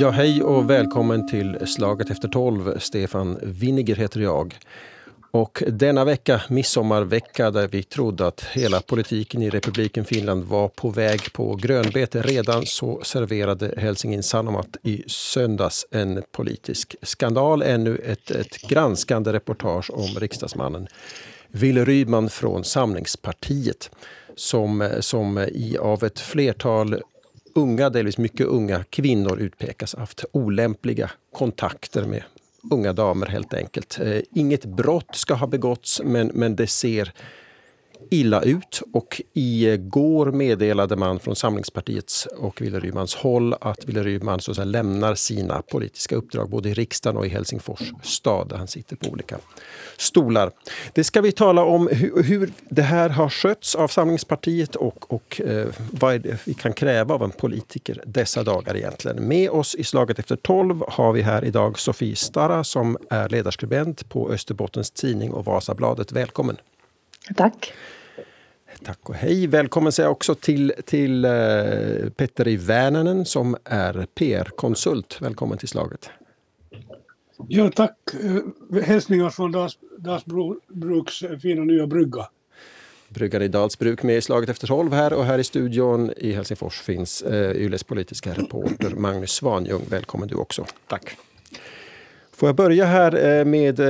Ja, hej och välkommen till Slaget efter tolv. Stefan Winiger heter jag. Och denna vecka, midsommarvecka, där vi trodde att hela politiken i republiken Finland var på väg på grönbete redan, så serverade Helsingin Sanomat i söndags en politisk skandal. Ännu ett, ett granskande reportage om riksdagsmannen Wille Rydman från Samlingspartiet som, som i, av ett flertal unga, delvis mycket unga kvinnor utpekas haft olämpliga kontakter med unga damer helt enkelt. Eh, inget brott ska ha begåtts men, men det ser illa ut och igår meddelade man från Samlingspartiets och Wille Rymans håll att Wille Ryman så att säga, lämnar sina politiska uppdrag både i riksdagen och i Helsingfors stad där han sitter på olika stolar. Det ska vi tala om hur, hur det här har skötts av Samlingspartiet och, och eh, vad vi kan kräva av en politiker dessa dagar egentligen. Med oss i Slaget efter tolv har vi här idag Sofie Starra som är ledarskribent på Österbottens Tidning och Vasabladet. Välkommen! Tack. Tack och hej. Välkommen säger jag också till, till uh, Petteri Väänänen som är PR-konsult. Välkommen till slaget. Ja, tack. Eh, hälsningar från Dalsbruks fina nya brygga. Bryggan i Dalsbruk med i Slaget efter tolv här och här i studion i Helsingfors finns uh, Yles politiska reporter Magnus Svanjung. Välkommen du också. Tack. Får jag börja här uh, med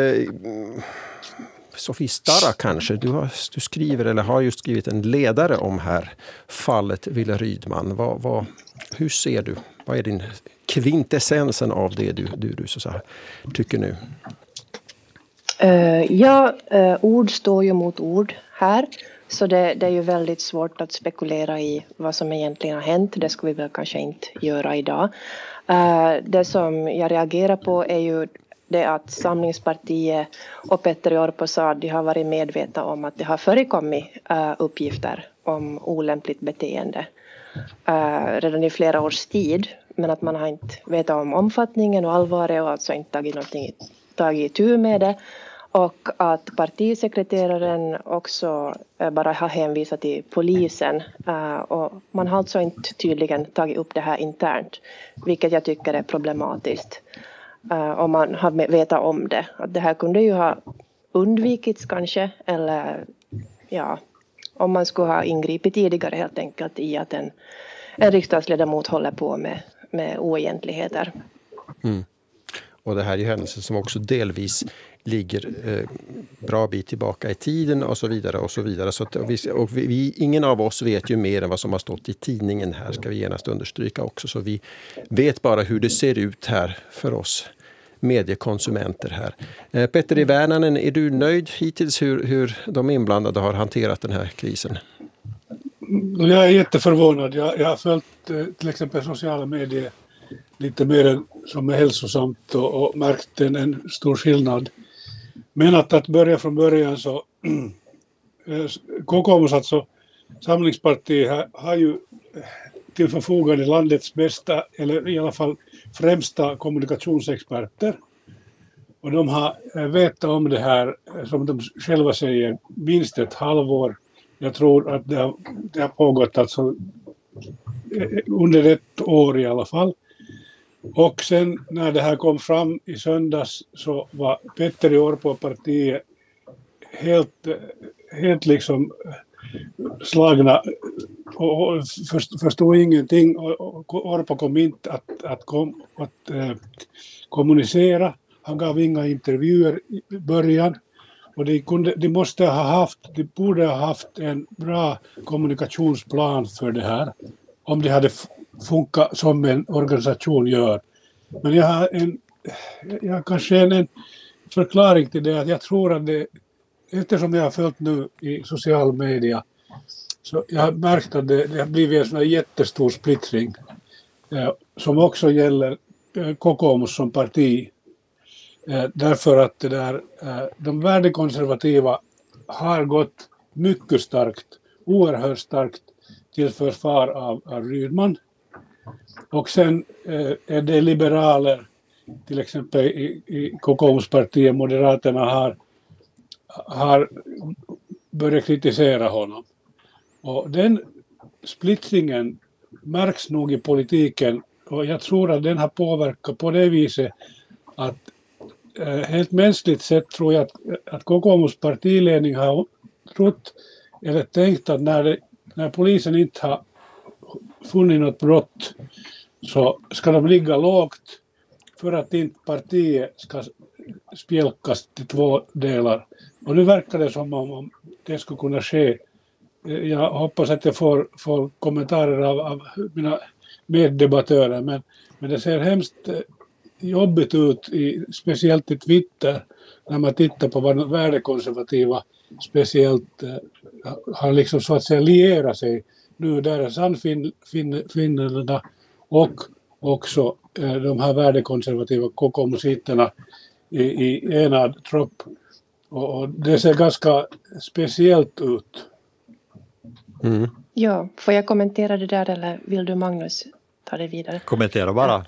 Sofie Starra kanske. Du, har, du skriver, eller har just skrivit en ledare om här fallet Wille Rydman. Vad, vad, hur ser du? Vad är din kvintessensen av det du, du, du så här, tycker nu? Uh, ja, uh, ord står ju mot ord här. Så det, det, är ju väldigt svårt att spekulera i vad som egentligen har hänt. Det ska vi väl kanske inte göra idag. Uh, det som jag reagerar på är ju det att Samlingspartiet och Petteri Orpo sa att de har varit medvetna om att det har förekommit uh, uppgifter om olämpligt beteende uh, redan i flera års tid. Men att man har inte vetat om omfattningen och allvaret och alltså inte tagit, tagit itu med det. Och att partisekreteraren också eh, bara har hänvisat till polisen. och man har alltså inte tydligen tagit upp det här internt, vilket jag tycker är problematiskt. Eh, om man har vetat om det. Att det här kunde ju ha undvikits kanske eller ja, om man skulle ha ingripit tidigare helt enkelt i att en, en riksdagsledamot håller på med, med oegentligheter. Mm. Och det här är ju händelser som också delvis ligger eh, bra bit tillbaka i tiden och så vidare. och så vidare. Så att, och vi, och vi, ingen av oss vet ju mer än vad som har stått i tidningen här, ska vi genast understryka också. Så vi vet bara hur det ser ut här för oss mediekonsumenter här. Eh, Petter i Värnanen, är du nöjd hittills hur, hur de inblandade har hanterat den här krisen? Jag är jätteförvånad. Jag, jag har följt eh, till exempel sociala medier lite mer än som är hälsosamt och, och märkt en, en stor skillnad. Men att, att börja från början så eh, kokoomus, alltså Samlingspartiet, har, har ju eh, till förfogande landets bästa, eller i alla fall främsta kommunikationsexperter. Och de har eh, vetat om det här, eh, som de själva säger, minst ett halvår. Jag tror att det har, det har pågått alltså under ett år i alla fall. Och sen när det här kom fram i söndags så var Petter i Orpo-partiet helt, helt liksom eh, slagna och förstod ingenting och Orpo kom inte att, att, kom, att eh, kommunicera. Han gav inga intervjuer i början. Och de, kunde, de måste ha haft, de borde ha haft en bra kommunikationsplan för det här. Om det hade funkat som en organisation gör. Men jag har, en, jag har kanske en, en förklaring till det att jag tror att det, eftersom jag har följt nu i social media så jag har märkt att det, det har blivit en sån här jättestor splittring eh, som också gäller eh, Kokomus som parti. Eh, därför att det där, eh, de värdekonservativa har gått mycket starkt, oerhört starkt till försvar av, av Rydman. Och sen eh, är det liberaler, till exempel i, i kokonspartiet, Moderaterna har, har börjat kritisera honom. Och den splittringen märks nog i politiken och jag tror att den har påverkat på det viset att eh, helt mänskligt sett tror jag att, att Kokoomus partiledning har trott eller tänkt att när, det, när polisen inte har funnit något brott så ska de ligga lågt för att inte partiet ska spjälkas till två delar. Och nu verkar det som om det skulle kunna ske. Eh, jag hoppas att jag får, får kommentarer av, av mina meddebattörer men, men det ser hemskt eh, jobbigt ut, i, speciellt i Twitter, när man tittar på vad värdekonservativa speciellt eh, har liksom så att säga lierat sig nu där Sannfinnarna och också eh, de här värdekonservativa kokomositerna i, i enad trupp. Och, och, det ser ganska speciellt ut. Mm. Ja, får jag kommentera det där eller vill du Magnus ta det vidare? Kommentera bara.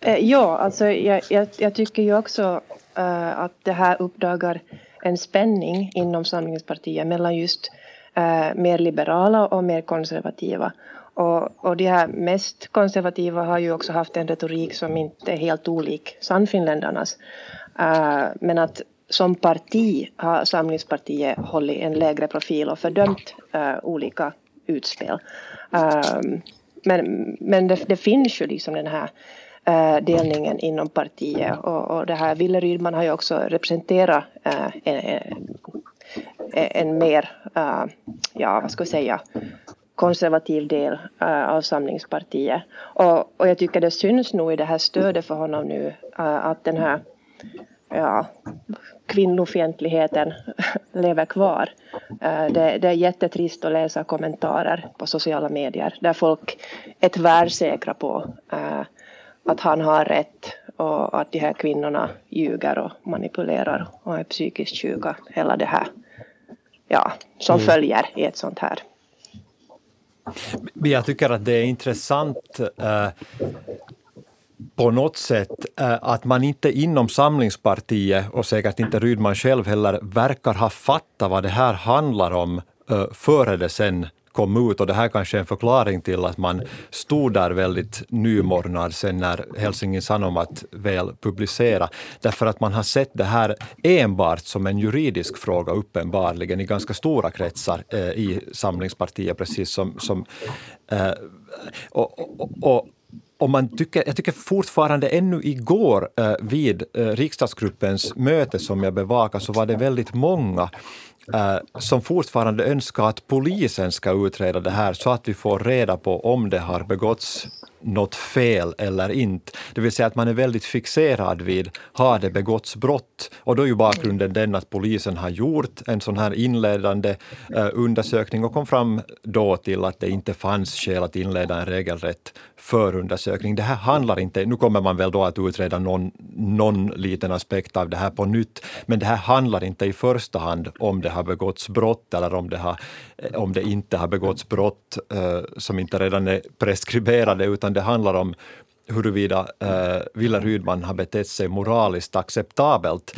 Eh, ja, alltså jag, jag, jag tycker ju också uh, att det här uppdagar en spänning inom Samlingspartiet mellan just eh, mer liberala och mer konservativa. Och, och de här mest konservativa har ju också haft en retorik som inte är helt olik Sannfinländarnas. Eh, men att som parti har Samlingspartiet hållit en lägre profil och fördömt eh, olika utspel. Eh, men men det, det, finns ju liksom den här Eh, delningen inom partiet och, och det här Wille Rydman har ju också representerat eh, en, en, en, mer, ja vad ska jag säga, konservativ del av Samlingspartiet. Och, och jag tycker det syns nog i det här stödet för honom nu att den här ja, kvinnofientligheten lever kvar. Det, det, är jättetrist att läsa kommentarer på sociala medier där folk är tvärsäkra på att han har rätt och att de här kvinnorna ljuger och manipulerar och är psykiskt sjuka. Hela det här ja, som mm. följer i ett sånt här jag tycker att det är intressant eh, på något sätt eh, att man inte inom Samlingspartiet, och säkert inte Rydman själv heller, verkar ha fattat vad det här handlar om eh, före det sen kom ut och det här kanske är en förklaring till att man stod där väldigt nymornad sen när Helsingin Sanomat väl publicerade. Därför att man har sett det här enbart som en juridisk fråga uppenbarligen i ganska stora kretsar eh, i Samlingspartiet, precis som... som eh, och, och, och och man tycker, jag tycker fortfarande ännu igår eh, vid eh, riksdagsgruppens möte som jag bevakar så var det väldigt många eh, som fortfarande önskar att polisen ska utreda det här så att vi får reda på om det har begåtts något fel eller inte. Det vill säga att man är väldigt fixerad vid har det begåtts brott? Och då är ju bakgrunden den att polisen har gjort en sån här inledande eh, undersökning och kom fram då till att det inte fanns skäl att inleda en regelrätt förundersökning. Det här handlar inte, nu kommer man väl då att utreda någon, någon liten aspekt av det här på nytt, men det här handlar inte i första hand om det har begåtts brott eller om det, har, Eh, om det inte har begåtts brott eh, som inte redan är preskriberade, utan det handlar om huruvida eh, Wille Rydman har betett sig moraliskt acceptabelt.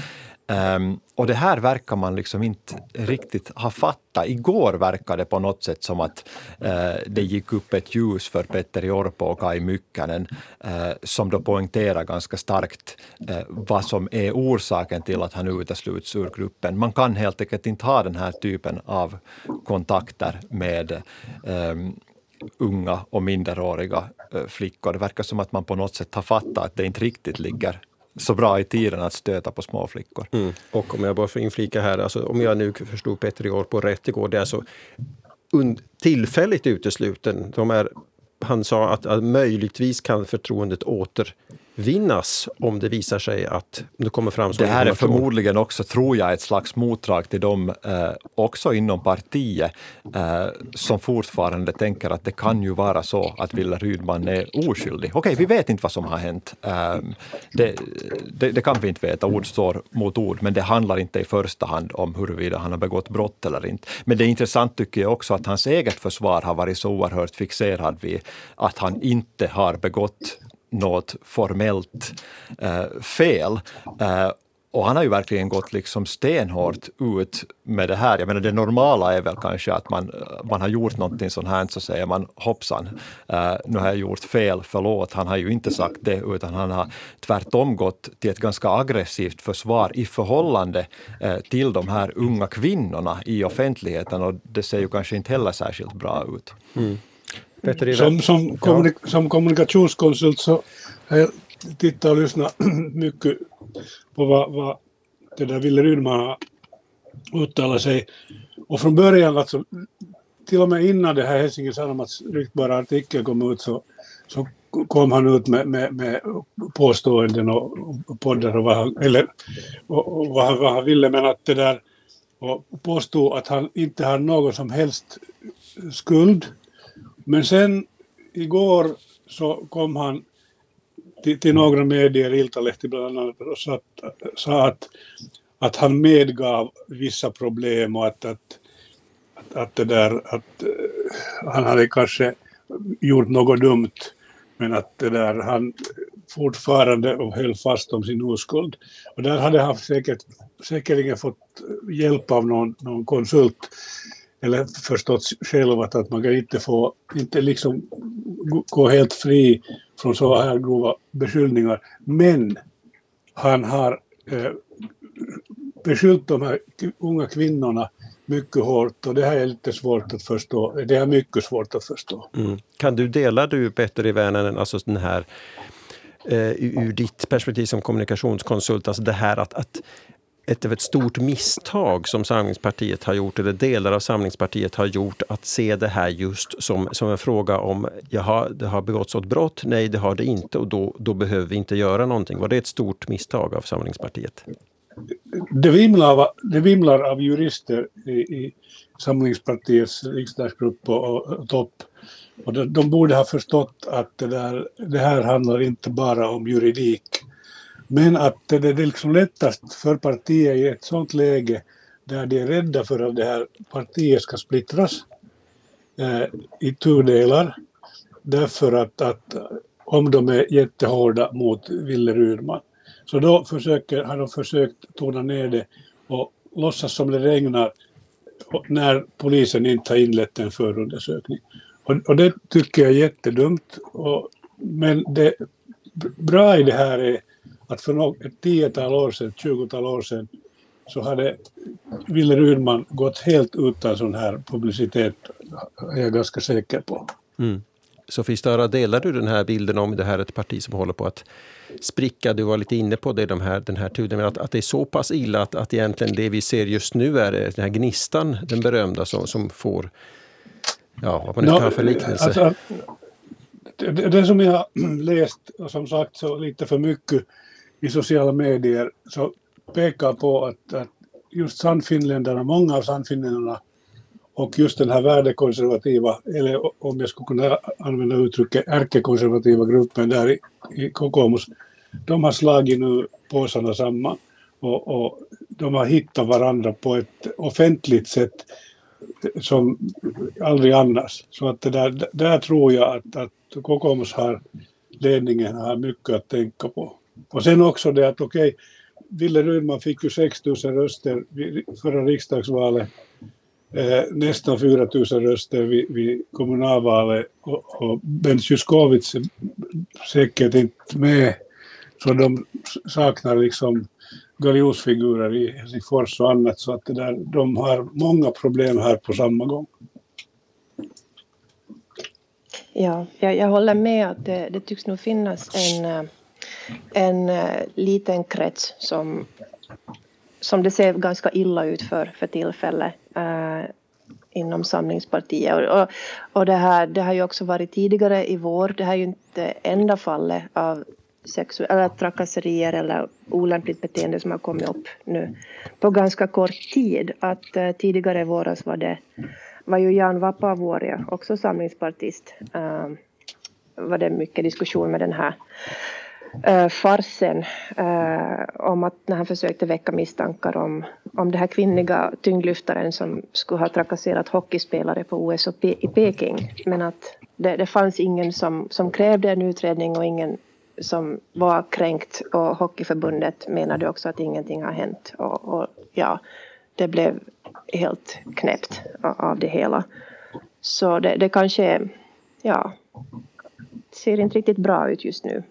Um, och det här verkar man liksom inte riktigt ha fattat. Igår verkade det på något sätt som att uh, det gick upp ett ljus för Petteri Orpo och Kai Mykkänen uh, som då poängterar ganska starkt uh, vad som är orsaken till att han utesluts ur gruppen. Man kan helt enkelt inte ha den här typen av kontakter med um, unga och minderåriga flickor. Det verkar som att man på något sätt har fattat att det inte riktigt ligger så bra i tiden att stöta på småflickor. Mm. Och om jag bara får inflika här, alltså, om jag nu förstod Petter på rätt igår, det är alltså tillfälligt utesluten. De är, han sa att, att möjligtvis kan förtroendet åter vinnas om det visar sig att det kommer fram så Det här är förmodligen också, tror jag, ett slags motdrag till dem eh, också inom partiet eh, som fortfarande tänker att det kan ju vara så att Wille Rydman är oskyldig. Okej, okay, vi vet inte vad som har hänt. Eh, det, det, det, kan vi inte veta, ord står mot ord, men det handlar inte i första hand om huruvida han har begått brott eller inte. Men det är intressant tycker jag också att hans eget försvar har varit så oerhört fixerad vid att han inte har begått något formellt eh, fel. Eh, och han har ju verkligen gått liksom stenhårt ut med det här. Jag menar det normala är väl kanske att man, man har gjort någonting sånt här så säger man hoppsan, uh, nu har jag gjort fel, förlåt. Han har ju inte sagt det utan han har tvärtom gått till ett ganska aggressivt försvar i förhållande uh, till de här unga kvinnorna i offentligheten och det ser ju kanske inte heller särskilt bra ut. Mm. Som, som, kommunik som kommunikationskonsult så har jag tittat och lyssnat mycket på vad, vad det där Wille Rydman har uttalat sig. Och från början, alltså, till och med innan det här Helsingin Sanomats ryktbara artikel kom ut så, så kom han ut med, med, med påståenden och, och poddar och vad han, eller, och, och vad, han, vad han ville men att det där och påstod att han inte har någon som helst skuld. Men sen igår så kom han till, till några medier, Iltalehti bland annat, och sa, att, sa att, att han medgav vissa problem och att, att, att, att, det där, att eh, han hade kanske gjort något dumt men att det där, han fortfarande och höll fast om sin oskuld. Och där hade han säkert, säkerligen fått hjälp av någon, någon konsult eller förstått själv att, att man kan inte få, inte liksom gå helt fri från så här grova beskyllningar. Men han har eh, beskyllt de här unga kvinnorna mycket hårt och det här är lite svårt att förstå. Det är mycket svårt att förstå. Mm. Kan du dela du Petter i Vänern, alltså den här eh, ur ditt perspektiv som kommunikationskonsult, alltså det här att, att ett, ett stort misstag som Samlingspartiet har gjort, eller delar av Samlingspartiet har gjort, att se det här just som, som en fråga om jaha, det har begåtts ett brott? Nej, det har det inte och då, då behöver vi inte göra någonting. Var det ett stort misstag av Samlingspartiet? Det vimlar av, det vimlar av jurister i, i Samlingspartiets riksdagsgrupp och, och topp. Och de, de, borde ha förstått att det, där, det här handlar inte bara om juridik men att det är liksom lättast för partier i ett sådant läge där de är rädda för att det här partiet ska splittras eh, i tudelar. Därför att, att om de är jättehårda mot Ville Rydman. Så då försöker, har de försökt tona ner det och låtsas som det regnar när polisen inte har inlett en förundersökning. Och, och det tycker jag är jättedumt. Och, men det bra i det här är att för något, ett tiotal år sedan, tjugotal år sedan, så hade Wille Rydman gått helt utan sån här publicitet, är jag ganska säker på. Mm. Sofie Stara, delar du den här bilden om det här är ett parti som håller på att spricka? Du var lite inne på det, de här, den här tiden, att, att det är så pass illa att, att egentligen det vi ser just nu är den här gnistan, den berömda, som, som får, ja, vad man nu ska ha för liknelse. Alltså, det, det, som jag har läst, och som sagt så lite för mycket, i sociala medier så pekar på att, att just Sannfinländarna, många av Sannfinländarna och just den här värdekonservativa, eller om jag skulle kunna använda uttrycket ärkekonservativa gruppen där i, i Kokomus, de har slagit nu påsarna samman och, och de har hittat varandra på ett offentligt sätt som aldrig annars. Så att det där, där tror jag att, att Kokomus har, ledningen har mycket att tänka på. Och sen också det att okej, okay, Ville Rydman fick ju 6 000 röster vid förra riksdagsvalet, eh, nästan 4 000 röster vid, vid kommunalvalet. Och, och Ben Sjuskovic är säkert inte med, så de saknar liksom galjonsfigurer i Helsingfors och annat, så att det där, de har många problem här på samma gång. Ja, jag, jag håller med att det, det tycks nog finnas en eh, en eh, liten krets som, som det ser ganska illa ut för för tillfället eh, inom Samlingspartiet. Och, och, och, det, här, det har ju också varit tidigare i vår. Det här är ju inte enda fallet av sexuella trakasserier eller olämpligt beteende som har kommit upp nu på ganska kort tid. Att eh, tidigare i våras var det var ju Jan Vapaavuori, också samlingspartist, uh, var det mycket diskussion med den här äh, farsen äh, om att när han försökte väcka misstankar om, om den här kvinnliga tyngdlyftaren som skulle ha trakasserat hockeyspelare på OS i Peking. Men att det, det fanns ingen som, som krävde en utredning och ingen som var kränkt och Hockeyförbundet menade också att ingenting har hänt. Och, och ja, det blev helt knäppt av det hela. Så det, det kanske, ja, ser inte riktigt bra ut just nu.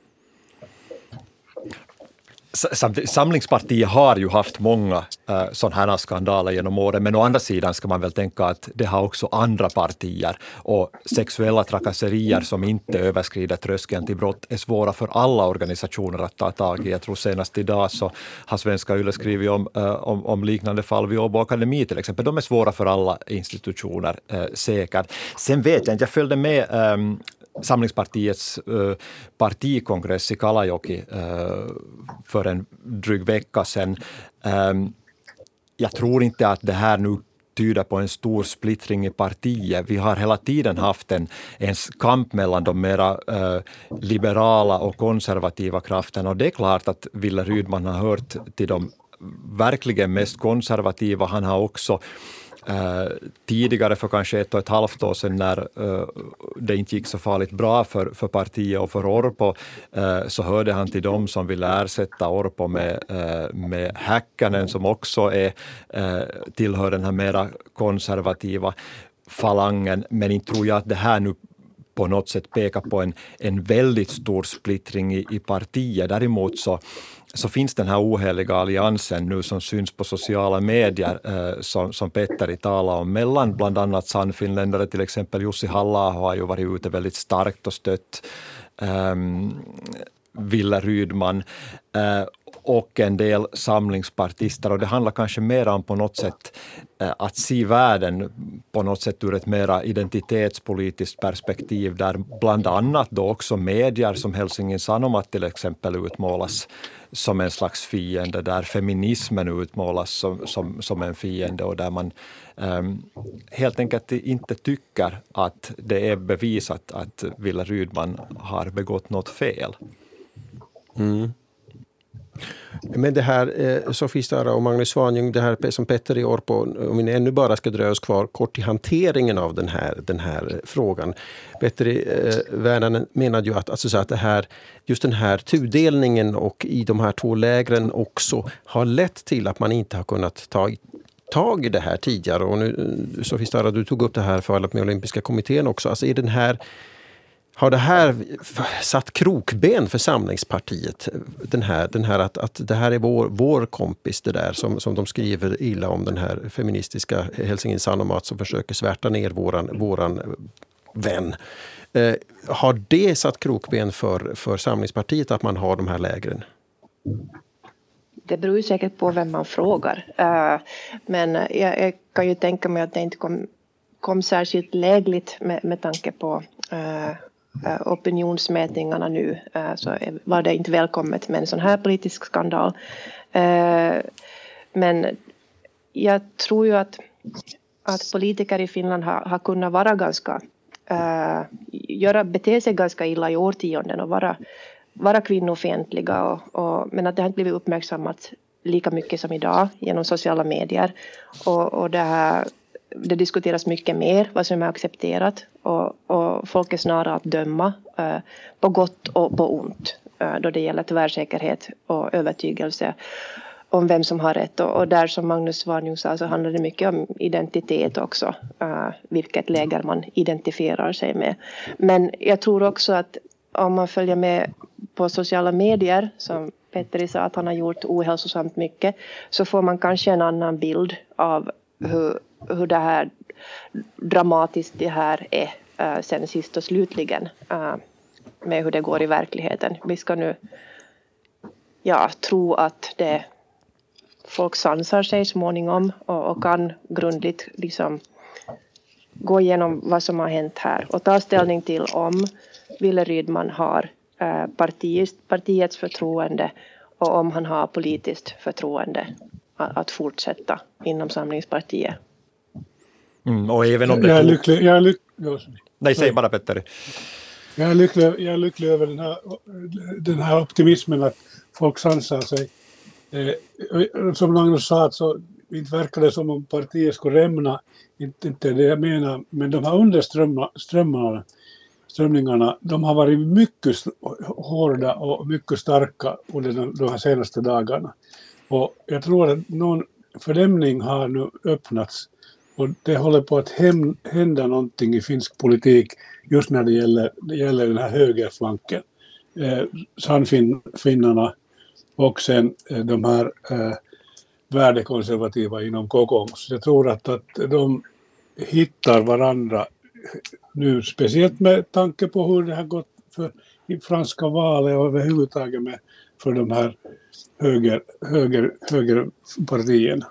Samlingspartiet har ju haft många äh, sådana här skandaler genom åren, men å andra sidan ska man väl tänka att det har också andra partier. Och sexuella trakasserier som inte överskrider tröskeln till brott är svåra för alla organisationer att ta tag i. Jag tror senast idag så har Svenska Yle skrivit om, äh, om, om, liknande fall vid Åbo Akademi till exempel. De är svåra för alla institutioner, äh, säkert. Sen vet jag inte, jag följde med ehm, Samlingspartiets eh, partikongress i Kalajoki eh, för en dryg vecka sedan. Ehm, jag tror inte att det här nu tyder på en stor splittring i partiet. Vi har hela tiden haft en, en kamp mellan de mera eh, liberala och konservativa krafterna och det är klart att Wille Rydman har hört till de verkligen mest konservativa. Han har också Eh, tidigare, för kanske ett och ett halvt år sedan, när uh, det inte gick så farligt bra för, för partiet och för Orpo, uh, så hörde han till dem som ville ersätta Orpo med, med Häkkänen, som också är, tillhör den här mera konservativa falangen. Men inte tror jag att det här nu på något sätt pekar på en, en väldigt stor splittring i, i partiet. Däremot så så finns den här oheliga alliansen nu som syns på sociala medier, eh, som, som Petteri talar om, mellan bland annat sannfinländare, till exempel Jussi halla har ju varit ute väldigt starkt och stött eh, Ville Rydman. Eh, och en del samlingspartister. Och det handlar kanske mer om på något sätt eh, att se världen på något sätt ur ett mera identitetspolitiskt perspektiv där bland annat då också medier som Helsingin Sanomat till exempel utmålas som en slags fiende, där feminismen utmålas som, som, som en fiende och där man um, helt enkelt inte tycker att det är bevisat att Wille Rydman har begått något fel. Mm. Men det här, eh, Sofie Stara och Magnus Svanjung, det här som Petter i år på, om vi ännu bara ska dröja oss kvar kort i hanteringen av den här, den här frågan. Petter eh, Värnanen menade ju att, alltså att det här, just den här tudelningen och i de här två lägren också har lett till att man inte har kunnat ta tag i det här tidigare. Och nu, eh, Sofie Stara, du tog upp det här fallet med Olympiska kommittén också. Alltså är den här har det här satt krokben för Samlingspartiet? Den här, den här att, att det här är vår, vår kompis, det där som, som de skriver illa om den här feministiska Helsingin Sanomat som försöker svärta ner våran, våran vän. Eh, har det satt krokben för, för Samlingspartiet att man har de här lägren? Det beror ju säkert på vem man frågar. Uh, men jag, jag, kan ju tänka mig att det inte kom, kom särskilt lägligt med, med tanke på uh, Eh, opinionsmätningarna nu eh, så var det inte välkommet med en sån här politisk skandal. Eh, men jag tror ju att, att politiker i Finland har, har kunnat vara ganska göra, bete sig ganska illa i årtionden och vara, vara kvinnofientliga och, och, men att det har inte blivit uppmärksammat lika mycket som idag genom sociala medier. Och, och det här det diskuteras mycket mer vad som är accepterat och, och folk är snarare att döma eh, på gott och på ont eh, då det gäller tvärsäkerhet och övertygelse om vem som har rätt. Och, och där som Magnus Svanjung sa så handlar det mycket om identitet också, eh, vilket läger man identifierar sig med. Men jag tror också att om man följer med på sociala medier som Petteri sa att han har gjort ohälsosamt mycket så får man kanske en annan bild av hur hur det här dramatiskt det här är uh, sen sist och slutligen uh, med hur det går i verkligheten. Vi ska nu ja, tro att det folk sansar sig småningom och, och kan grundligt liksom gå igenom vad som har hänt här och ta ställning till om Ville Rydman har uh, partiets, partiets förtroende och om han har politiskt förtroende att, att fortsätta inom Samlingspartiet. Mm, och även om det jag är lycklig, jag är lyck, Nej, säg bara Petter. Jag är lycklig, jag är lycklig över den här, den här optimismen att folk sansar sig. Eh, som Magnus sa, så inte verkar det som om partiet skulle rämna, inte, inte det jag menar, men de här underströmmarna strömningarna, de har varit mycket hårda och mycket starka under de här senaste dagarna. Och jag tror att någon fördämning har nu öppnats och det håller på att hända någonting i finsk politik just när det gäller, det gäller den här högerflanken. Eh, Sannfinnarna och sen eh, de här eh, värdekonservativa inom kokoomus. Jag tror att, att de hittar varandra nu, speciellt med tanke på hur det har gått för i franska valet och överhuvudtaget med för de här höger, höger, högerpartierna.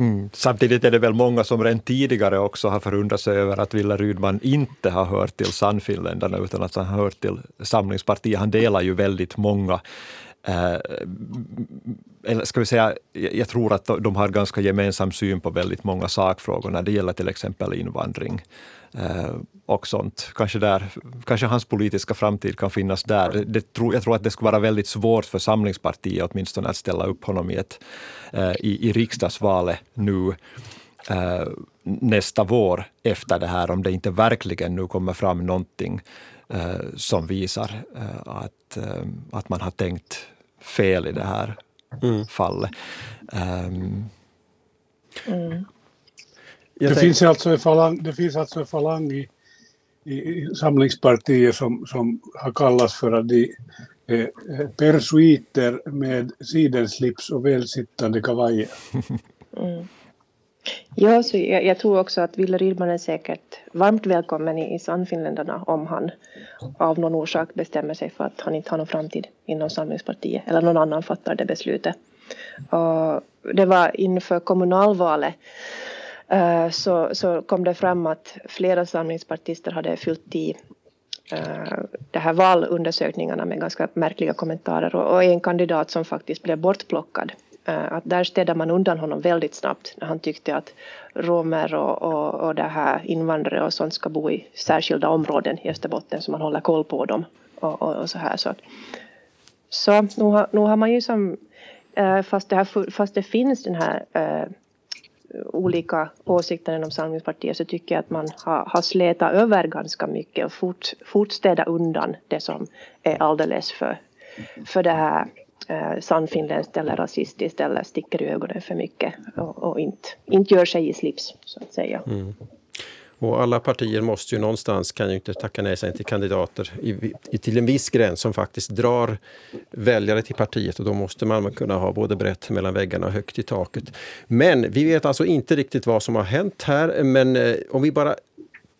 Mm. Samtidigt är det väl många som redan tidigare också har förundrat sig över att Wille Rydman inte har hört till Sannfinländarna utan att han har hört till Samlingspartiet. Han delar ju väldigt många eh, eller ska vi säga, jag tror att de har ganska gemensam syn på väldigt många sakfrågor när det gäller till exempel invandring och sånt. Kanske, där, kanske hans politiska framtid kan finnas där. Det, det tror, jag tror att det skulle vara väldigt svårt för Samlingspartiet åtminstone att ställa upp honom i, ett, eh, i, i riksdagsvalet nu eh, nästa vår efter det här, om det inte verkligen nu kommer fram någonting eh, som visar eh, att, eh, att man har tänkt fel i det här mm. fallet. Um, mm. Det, finns alltså en falang, det finns alltså en falang i, i, i Samlingspartiet som, som har kallats för att de är persuiter med sidenslips och välsittande kavajer. Mm. Ja, så jag, jag, tror också att Wille Rydman är säkert varmt välkommen i, i Sannfinländarna om han av någon orsak bestämmer sig för att han inte har någon framtid inom Samlingspartiet eller någon annan fattar det beslutet. Och det var inför kommunalvalet Eh, så, så kom det fram att flera samlingspartister hade fyllt i eh, de här valundersökningarna med ganska märkliga kommentarer och, en kandidat som faktiskt blev bortplockad eh, att där städade man undan honom väldigt snabbt när han tyckte att romer och, och, och det här invandrare och sånt ska bo i särskilda områden i Österbotten så man håller koll på dem och, och, och så här. Så, så nu, har, nu har man ju som, fast det, här, fast det finns den här olika åsikter inom Samlingspartiet så tycker jag att man har, har slätat över ganska mycket och fort, fortstädat undan det som är alldeles för, för det här eh, sannfinländskt eller rasistiskt eller sticker i ögonen för mycket och, och inte, inte gör sig i slips så att säga. Mm. Och alla partier måste ju någonstans, kan ju inte tacka nej till kandidater i, i, till en viss gräns som faktiskt drar väljare till partiet och då måste man kunna ha både brett mellan väggarna och högt i taket. Men vi vet alltså inte riktigt vad som har hänt här, men eh, om vi bara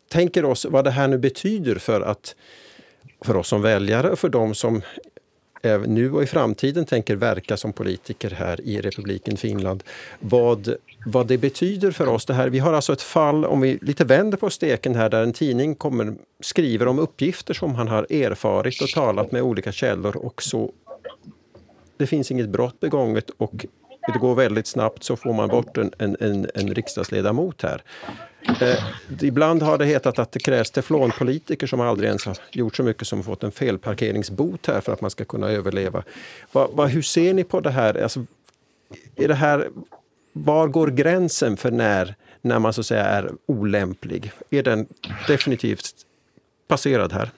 tänker oss vad det här nu betyder för att för oss som väljare och för de som nu och i framtiden tänker verka som politiker här i republiken Finland. Vad, vad det betyder för oss det här. Vi har alltså ett fall, om vi lite vänder på steken här, där en tidning kommer, skriver om uppgifter som han har erfarit och talat med olika källor och så det finns inget brott begånget och det går väldigt snabbt så får man bort en, en, en, en riksdagsledamot här. Eh, ibland har det hetat att det krävs teflonpolitiker som aldrig ens har gjort så mycket som fått en felparkeringsbot här för att man ska kunna överleva. Va, va, hur ser ni på det här? Alltså, är det här var går gränsen för när, när man så att säga är olämplig? Är den definitivt passerad här?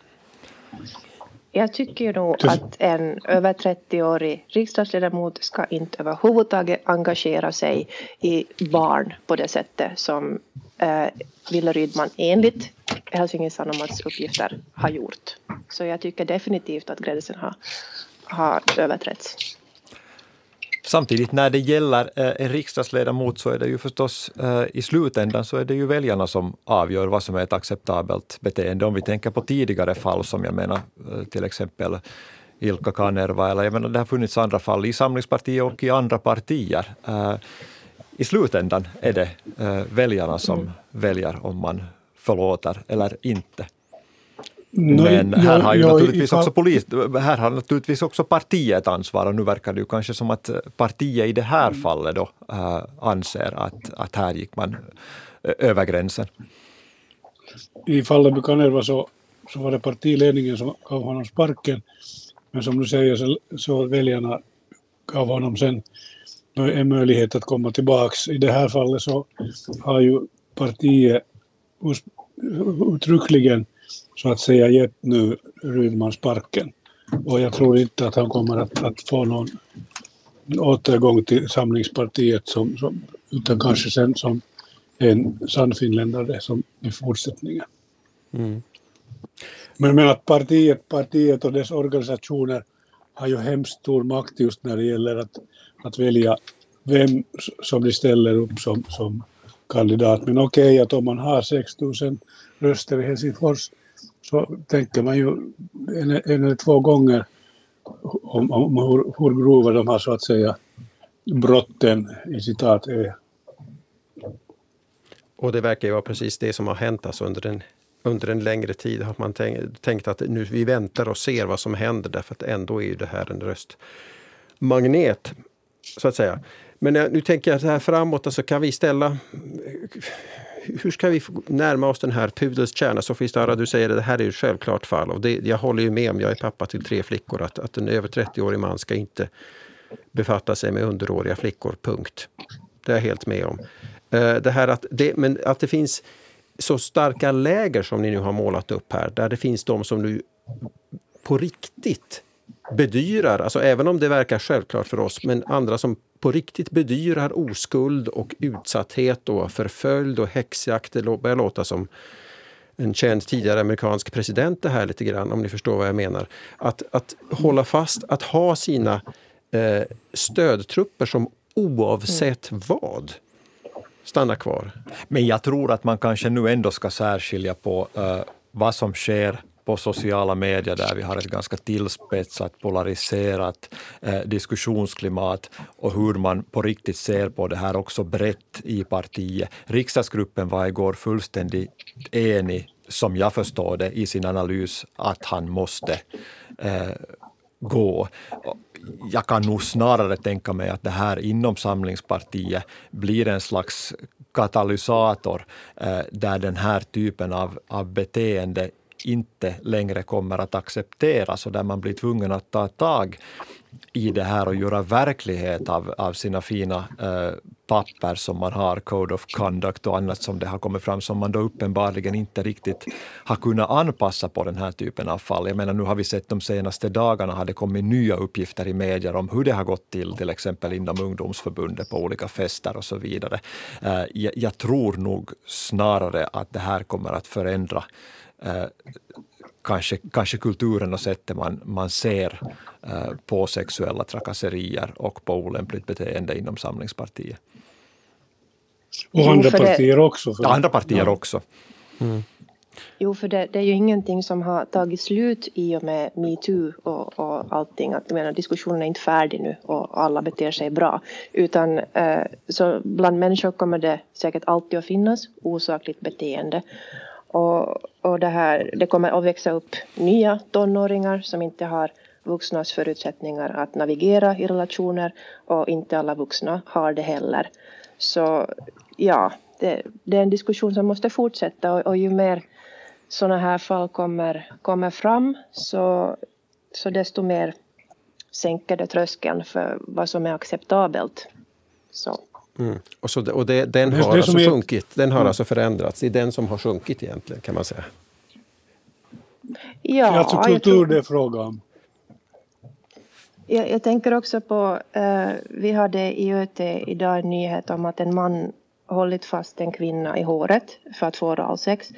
Jag tycker nog att en över 30-årig riksdagsledamot ska inte överhuvudtaget engagera sig i barn på det sättet som eh, Wille Rydman enligt Helsingin Sanomats uppgifter har gjort. Så jag tycker definitivt att gränsen har, har överträtts. Samtidigt när det gäller eh, en riksdagsledamot så är det ju förstås eh, i slutändan så är det ju väljarna som avgör vad som är ett acceptabelt beteende. Om vi tänker på tidigare fall som jag menar eh, till exempel Ilkka Kanerva eller jag menar det har funnits andra fall i Samlingspartiet och i andra partier. I slutändan är det väljarna som mm. väljer om man förlåter eller inte. Men här har ju naturligtvis också polis, här har naturligtvis också partiet ett ansvar och nu verkar det ju kanske som att partiet i det här mm. fallet då äh, anser att, att här gick man över gränsen. I fallet med Kanerva så, så var det partiledningen som gav honom sparken. Men som du säger så, så väljarna gav honom sen en möjlighet att komma tillbaks. I det här fallet så har ju partiet uttryckligen så att säga gett nu Rydman sparken. Och jag tror inte att han kommer att, att få någon återgång till Samlingspartiet som, som, utan kanske sen som en sann finländare som i fortsättningen. Mm. Men, men att partiet, partiet och dess organisationer har ju hemskt stor makt just när det gäller att, att välja vem som de ställer upp som, som kandidat. Men okej okay, att om man har 6 000 röster i Helsingfors så tänker man ju en, en eller två gånger om, om hur, hur grova de här så att säga brotten i citat är. Och det verkar ju vara precis det som har hänt alltså under en under en längre tid har man tänkt att nu vi väntar och ser vad som händer därför att ändå är ju det här en röstmagnet. Så att säga. Men eh, nu tänker jag så här framåt, alltså kan vi ställa... Hur ska vi närma oss den här pudels kärna? Sofie Stara, du säger att det här är ett självklart fall. Och det, jag håller ju med om, jag är pappa till tre flickor, att, att en över 30-årig man ska inte befatta sig med underåriga flickor, punkt. Det är jag helt med om. Eh, det här att det, men att det finns så starka läger som ni nu har målat upp här, där det finns de som nu på riktigt bedyrar, alltså även om det verkar självklart för oss, men andra som på riktigt bedyrar oskuld och utsatthet och förföljd och häxjakt. Det börjar låta som en känd tidigare amerikansk president det här lite grann, om ni förstår vad jag menar. Att, att hålla fast, att ha sina eh, stödtrupper som oavsett mm. vad stanna kvar. Men jag tror att man kanske nu ändå ska särskilja på uh, vad som sker på sociala medier där vi har ett ganska tillspetsat, polariserat eh, diskussionsklimat och hur man på riktigt ser på det här också brett i partiet. Riksdagsgruppen var igår fullständigt enig, som jag förstår det, i sin analys att han måste eh, gå jag kan nog snarare tänka mig att det här inom Samlingspartiet blir en slags katalysator eh, där den här typen av, av beteende inte längre kommer att accepteras och där man blir tvungen att ta tag i det här och göra verklighet av, av sina fina eh, papper som man har, Code of Conduct och annat som det har kommit fram som man då uppenbarligen inte riktigt har kunnat anpassa på den här typen av fall. Jag menar, nu har vi sett de senaste dagarna har det kommit nya uppgifter i medier om hur det har gått till, till exempel inom ungdomsförbundet på olika fester och så vidare. Eh, jag, jag tror nog snarare att det här kommer att förändra eh, kanske, kanske kulturen och sättet man, man ser eh, på sexuella trakasserier och på olämpligt beteende inom Samlingspartiet. Och andra partier också. Ja, andra partier också. Mm. Jo, för det, det, är ju ingenting som har tagit slut i och med metoo och, och allting. Att, jag menar, diskussionen är inte färdig nu och alla beter sig bra. Utan eh, så bland människor kommer det säkert alltid att finnas osakligt beteende. Och, och det, här, det kommer att växa upp nya tonåringar som inte har vuxnas förutsättningar att navigera i relationer och inte alla vuxna har det heller. Så ja, det, det är en diskussion som måste fortsätta och, och ju mer sådana här fall kommer, kommer fram så, så desto mer sänker det tröskeln för vad som är acceptabelt. Så. Mm. Och, så, och det, den har, alltså är... sjunkit, den har mm. alltså förändrats. Det är den som har sjunkit egentligen kan man säga. Ja, det är alltså kultur det är fråga om. Jag, jag, tänker också på, eh, vi hade i ÖT idag en nyhet om att en man hållit fast en kvinna i håret för att få oralsex.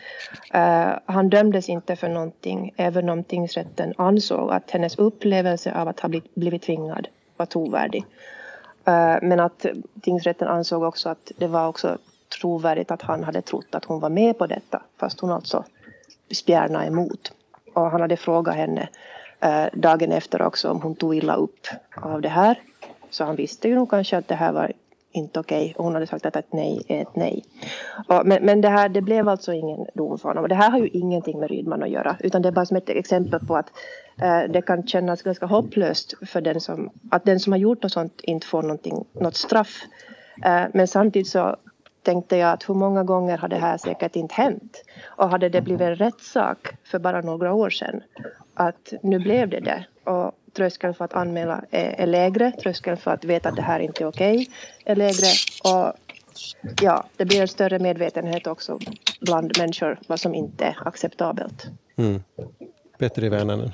Uh, han dömdes inte för någonting även om tingsrätten ansåg att hennes upplevelse av att ha blivit, blivit tvingad var trovärdig. Eh, men att tingsrätten ansåg också att det var också trovärdigt att han hade trott att hon var med på detta fast hon alltså spjärnade emot. Och han hade frågat henne eh, dagen efter också om hon tog illa upp av det här. Så han visste ju nog kanske att det här var inte okej. Okay. Och hon hade sagt att ett nej är ett nej. Och, men men det, här, det blev alltså ingen dom för honom. Och det här har ju ingenting med Rydman att göra. Utan det är bara som ett exempel på att eh, det kan kännas ganska hopplöst för den som, att den som har gjort något sånt inte får något straff. Eh, men samtidigt så tänkte jag att hur många gånger har det här säkert inte hänt? Och hade det blivit en rättssak för bara några år sedan, att nu blev det det. Och tröskeln för att anmäla är, är lägre, tröskeln för att veta att det här inte är okej okay är lägre och ja, det blir en större medvetenhet också bland människor vad som inte är acceptabelt. Mm. Petteri Väänänen.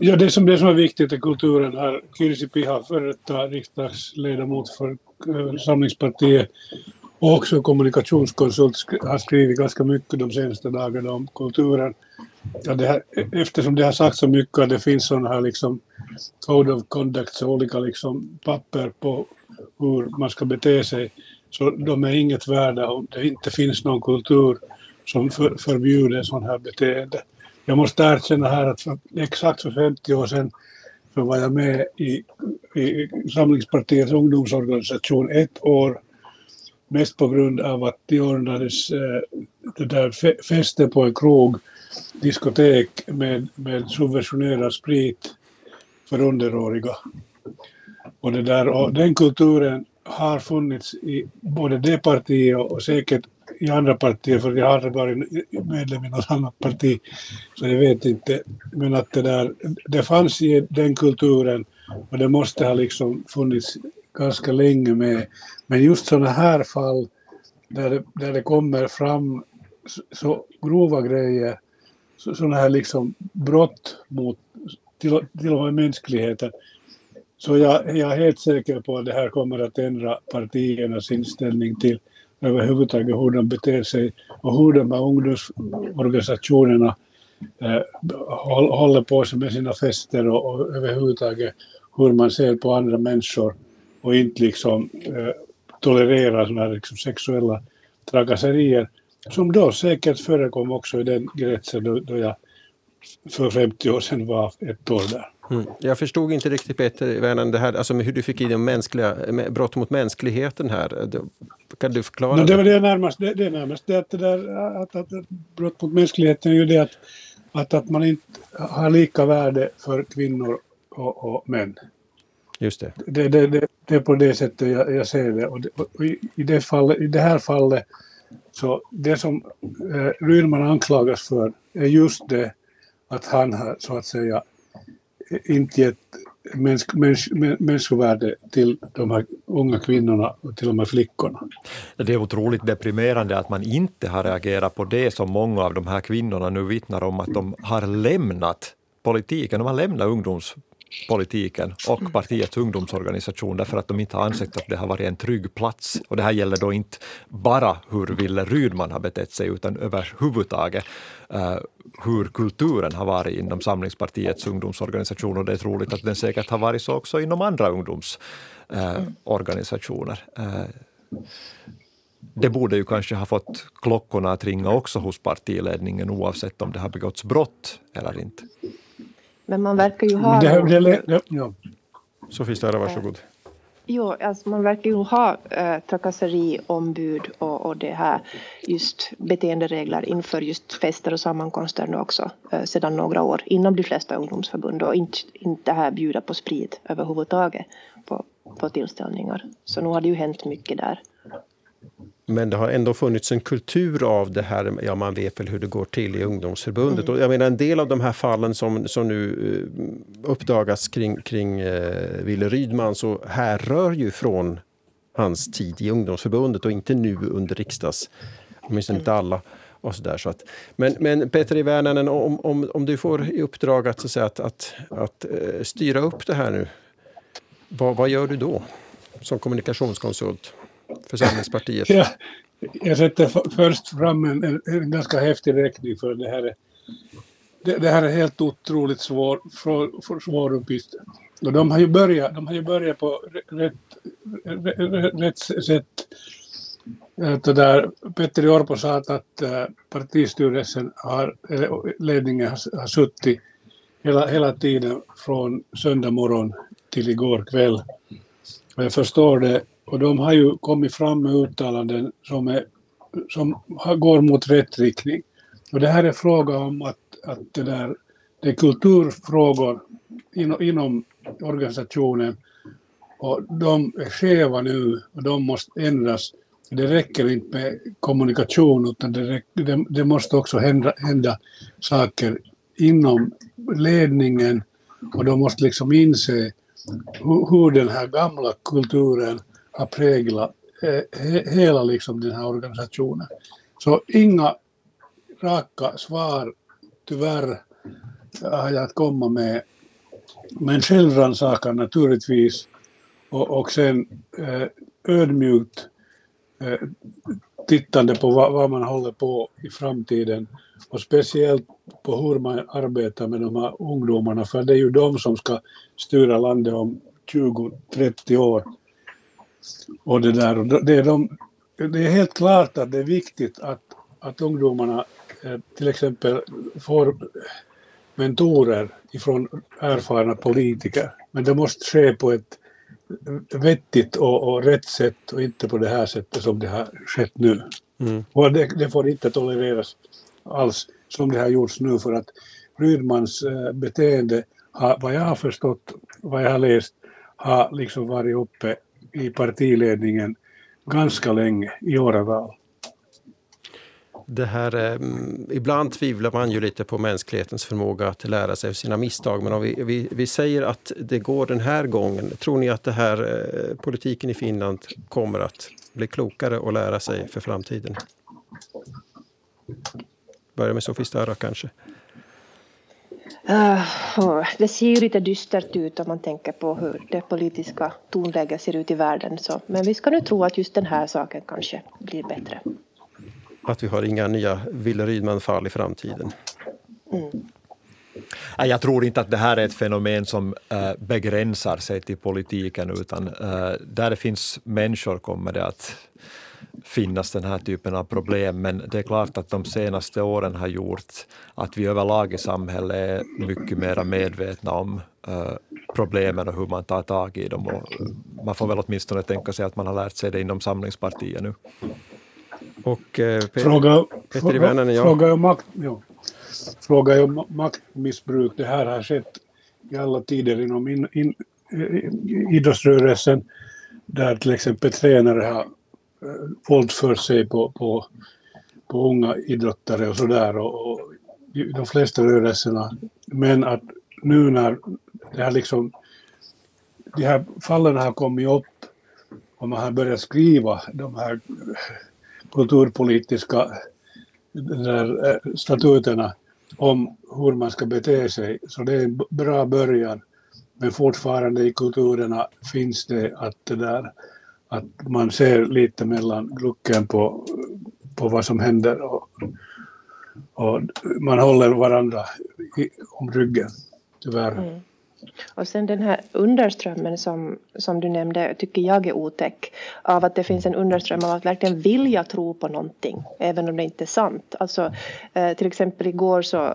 Ja, det som, det som är viktigt i kulturen här, Kirsi Piha, före detta riksdagsledamot för äh, Samlingspartiet och också kommunikationskonsult, har skrivit ganska mycket de senaste dagarna om kulturen. Ja, det här, eftersom det har sagts så mycket att det finns sådana här liksom code of conduct, olika liksom papper på hur man ska bete sig, så de är inget värda om det inte finns någon kultur som för, förbjuder sådant här beteende. Jag måste erkänna här att för, exakt för 50 år sedan så var jag med i, i Samlingspartiets ungdomsorganisation ett år mest på grund av att de ordnades eh, det där fe fester på en krog, diskotek med, med subventionerad sprit för underåriga. Och, det där, och den kulturen har funnits i både det partiet och säkert i andra partier, för jag har aldrig varit medlem i något annat parti, så jag vet inte. Men att det där, det fanns i den kulturen och det måste ha liksom funnits ganska länge med. Men just sådana här fall där det, där det kommer fram så grova grejer, sådana här liksom brott mot till, till och med mänskligheten, så jag, jag är helt säker på att det här kommer att ändra partiernas inställning till överhuvudtaget hur de beter sig och hur de här ungdomsorganisationerna eh, håller på sig med sina fester och, och överhuvudtaget hur man ser på andra människor och inte liksom eh, tolererar sådana här liksom sexuella trakasserier som då säkert förekom också i den kretsen då, då jag för 50 år sedan var ett år där. Mm. Jag förstod inte riktigt Peter Werner, det här, alltså hur du fick in de mänskliga, brott mot mänskligheten här. Kan du förklara? No, det var det närmast, det, det närmast det att, det där, att, att, brott mot mänskligheten är ju det att, att, att man inte har lika värde för kvinnor och, och män. Just det. Det, det, det, det är på det sättet jag, jag ser det. Och, och i, i, det fallet, I det här fallet, så det som eh, Rydman anklagas för är just det att han har så att säga inte gett mänsk, människovärde till de här unga kvinnorna och till de här flickorna. Det är otroligt deprimerande att man inte har reagerat på det som många av de här kvinnorna nu vittnar om att de har lämnat politiken, de har lämnat ungdoms politiken och partiets ungdomsorganisation därför att de inte har ansett att det har varit en trygg plats. Och det här gäller då inte bara hur Ville Rydman har betett sig utan överhuvudtaget uh, hur kulturen har varit inom Samlingspartiets ungdomsorganisation och det är troligt att den säkert har varit så också inom andra ungdomsorganisationer. Uh, uh, det borde ju kanske ha fått klockorna att ringa också hos partiledningen oavsett om det har begåtts brott eller inte. Men man verkar ju ha... Det, det, det, ja. Sofie Stara, varsågod. Jo, alltså man verkar ju ha äh, trakasseriombud och, och det här just beteenderegler inför just fester och sammankomster nu också äh, sedan några år inom de flesta ungdomsförbund och inte, inte här bjuda på sprit överhuvudtaget på, på tillställningar. Så nu har det ju hänt mycket där. Men det har ändå funnits en kultur av det här, ja man vet väl hur det går till i ungdomsförbundet. Mm. Och jag menar en del av de här fallen som, som nu uh, uppdagas kring, kring uh, Wille Rydman så härrör ju från hans tid i ungdomsförbundet och inte nu under riksdags... Åtminstone inte alla. Och så där, så att, men, men Peter Ivernanen, om, om, om du får i uppdrag att, så att, säga, att, att, att uh, styra upp det här nu, vad, vad gör du då som kommunikationskonsult? Församlingspartiet? Ja, jag sätter först fram en, en, en, ganska häftig räkning för det här. Är, det, det här är helt otroligt svår, för, svår uppgift. Och de har ju börjat, de har ju börjat på rätt, rätt, rätt sätt. Det där, Petteri Orpo sa att, eh, partistyrelsen har, ledningen har, har suttit hela, hela tiden från söndag morgon till igår kväll. Och jag förstår det och de har ju kommit fram med uttalanden som, är, som går mot rätt riktning. Och det här är fråga om att, att det, där, det är kulturfrågor inom, inom organisationen och de är skeva nu och de måste ändras. Det räcker inte med kommunikation utan det, räcker, det, det måste också hända, hända saker inom ledningen och de måste liksom inse hur, hur den här gamla kulturen har präglat he, hela liksom den här organisationen. Så inga raka svar, tyvärr, har jag att komma med. Men självrannsakan naturligtvis och, och sen eh, ödmjukt eh, tittande på vad, vad, man håller på i framtiden och speciellt på hur man arbetar med de här ungdomarna för det är ju de som ska styra landet om 20-30 år. Och det, där, och det, är de, det är helt klart att det är viktigt att, att ungdomarna eh, till exempel får mentorer ifrån erfarna politiker. Men det måste ske på ett vettigt och, och rätt sätt och inte på det här sättet som det har skett nu. Mm. Och det, det, får inte tolereras alls som det har gjorts nu för att Rydmans äh, beteende har, vad jag har förstått, vad jag har läst, har liksom varit uppe i partiledningen ganska länge, i åratal. Det här, eh, ibland tvivlar man ju lite på mänsklighetens förmåga att lära sig av sina misstag. Men om vi, vi, vi säger att det går den här gången. Tror ni att det här, eh, politiken i Finland kommer att bli klokare och lära sig för framtiden? Börja med Sofie Stara kanske. Uh, det ser ju lite dystert ut om man tänker på hur det politiska tonläget ser ut i världen. Så. Men vi ska nu tro att just den här saken kanske blir bättre. Att vi har inga nya Wille Rydman-fall i framtiden. Mm. Jag tror inte att det här är ett fenomen som äh, begränsar sig till politiken, utan äh, där det finns människor kommer det att finnas den här typen av problem. Men det är klart att de senaste åren har gjort att vi överlag i samhället är mycket mer medvetna om uh, problemen och hur man tar tag i dem. Och man får väl åtminstone tänka sig att man har lärt sig det inom Samlingspartiet nu. Och eh, Peter, fråga, Peter i Värnen, ja. Fråga om makt, ja. fråga om maktmissbruk. Det här har skett i alla tider inom in, in, idrottsrörelsen där till exempel tränare har våld för sig på, på, på unga idrottare och sådär. Och, och de flesta rörelserna. Men att nu när det här liksom, de här fallen har kommit upp och man har börjat skriva de här kulturpolitiska där, eh, statuterna om hur man ska bete sig. Så det är en bra början. Men fortfarande i kulturerna finns det att det där att man ser lite mellan glucken på, på vad som händer och, och man håller varandra i, om ryggen, tyvärr. Mm. Och sen den här underströmmen som, som du nämnde tycker jag är otäck. Av att det finns en underström av att verkligen vilja tro på någonting, även om det inte är sant. Alltså, eh, till exempel igår så,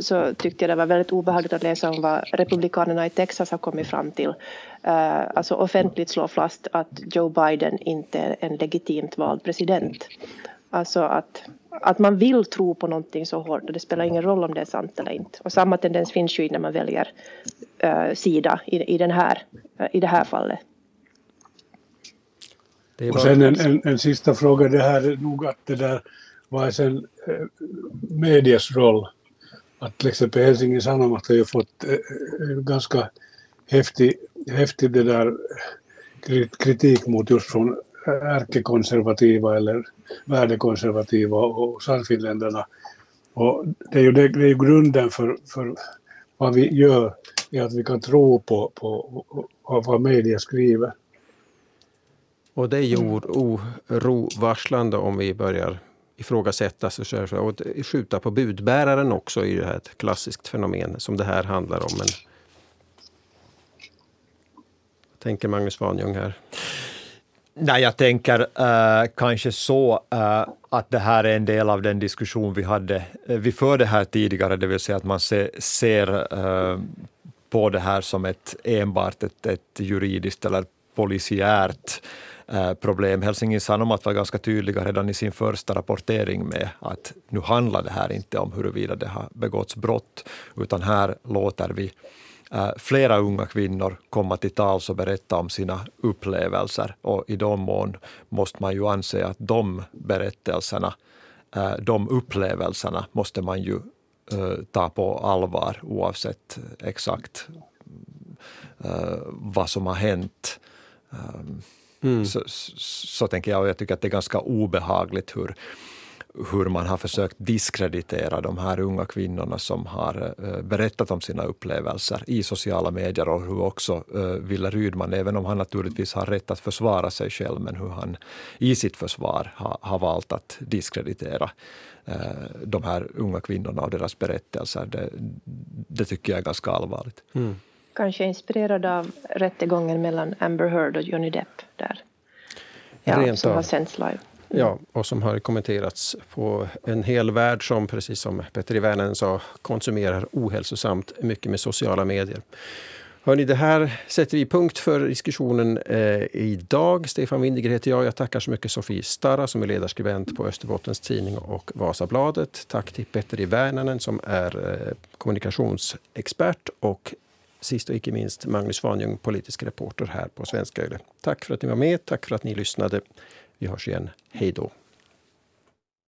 så tyckte jag det var väldigt obehagligt att läsa om vad republikanerna i Texas har kommit fram till. Eh, alltså offentligt slå fast att Joe Biden inte är en legitimt vald president. Alltså att, att man vill tro på någonting så hårt och det spelar ingen roll om det är sant eller inte. Och samma tendens finns ju när man väljer sida i, i, den här, uh, i det här fallet. Det och sen en, en, en, sista fråga, det här är nog att det där var sen eh, medias roll. Att till exempel Helsingin Sanomat har ju fått eh, ganska häftig, häftig det där kritik mot just från ärkekonservativa eller värdekonservativa och sannfinländarna. Och det är ju, det, det är grunden för, för vad vi gör, är att vi kan tro på, på, på vad media skriver. Och det är ju orovarslande om vi börjar ifrågasätta sig och skjuta på budbäraren också är ju ett klassiskt fenomen som det här handlar om. Men... Tänker Magnus Svanjung här? Nej, jag tänker uh, kanske så uh, att det här är en del av den diskussion vi hade. Uh, vi förde här tidigare, det vill säga att man se, ser på det här som ett enbart ett, ett juridiskt eller polisiärt eh, problem. Helsingin Sanomat var ganska tydliga redan i sin första rapportering med att nu handlar det här inte om huruvida det har begåtts brott, utan här låter vi eh, flera unga kvinnor komma till tals och berätta om sina upplevelser och i de mån måste man ju anse att de berättelserna, eh, de upplevelserna måste man ju ta på allvar oavsett exakt vad som har hänt. Mm. Så, så, så, tänker jag, och jag tycker att det är ganska obehagligt hur, hur man har försökt diskreditera de här unga kvinnorna som har uh, berättat om sina upplevelser i sociala medier och hur också uh, Wille Rydman, även om han naturligtvis har rätt att försvara sig själv, men hur han i sitt försvar ha, har valt att diskreditera uh, de här unga kvinnorna och deras berättelser. Det, det tycker jag är ganska allvarligt. Mm. Kanske inspirerad av rättegången mellan Amber Heard och Johnny Depp där. Ja, som har sänts live. Ja, och som har kommenterats på en hel värld som, precis som Petri i sa, konsumerar ohälsosamt mycket med sociala medier. Hörni, det här sätter vi punkt för diskussionen eh, idag. Stefan Windiger heter jag. Jag tackar så mycket Sofie Starra som är ledarskribent på Österbottens Tidning och Vasabladet. Tack till Petteri Värnanen som är eh, kommunikationsexpert och sist och icke minst Magnus Svanjung, politisk reporter här på Svenska Yle. Tack för att ni var med. Tack för att ni lyssnade. Vi hörs igen. Hej då!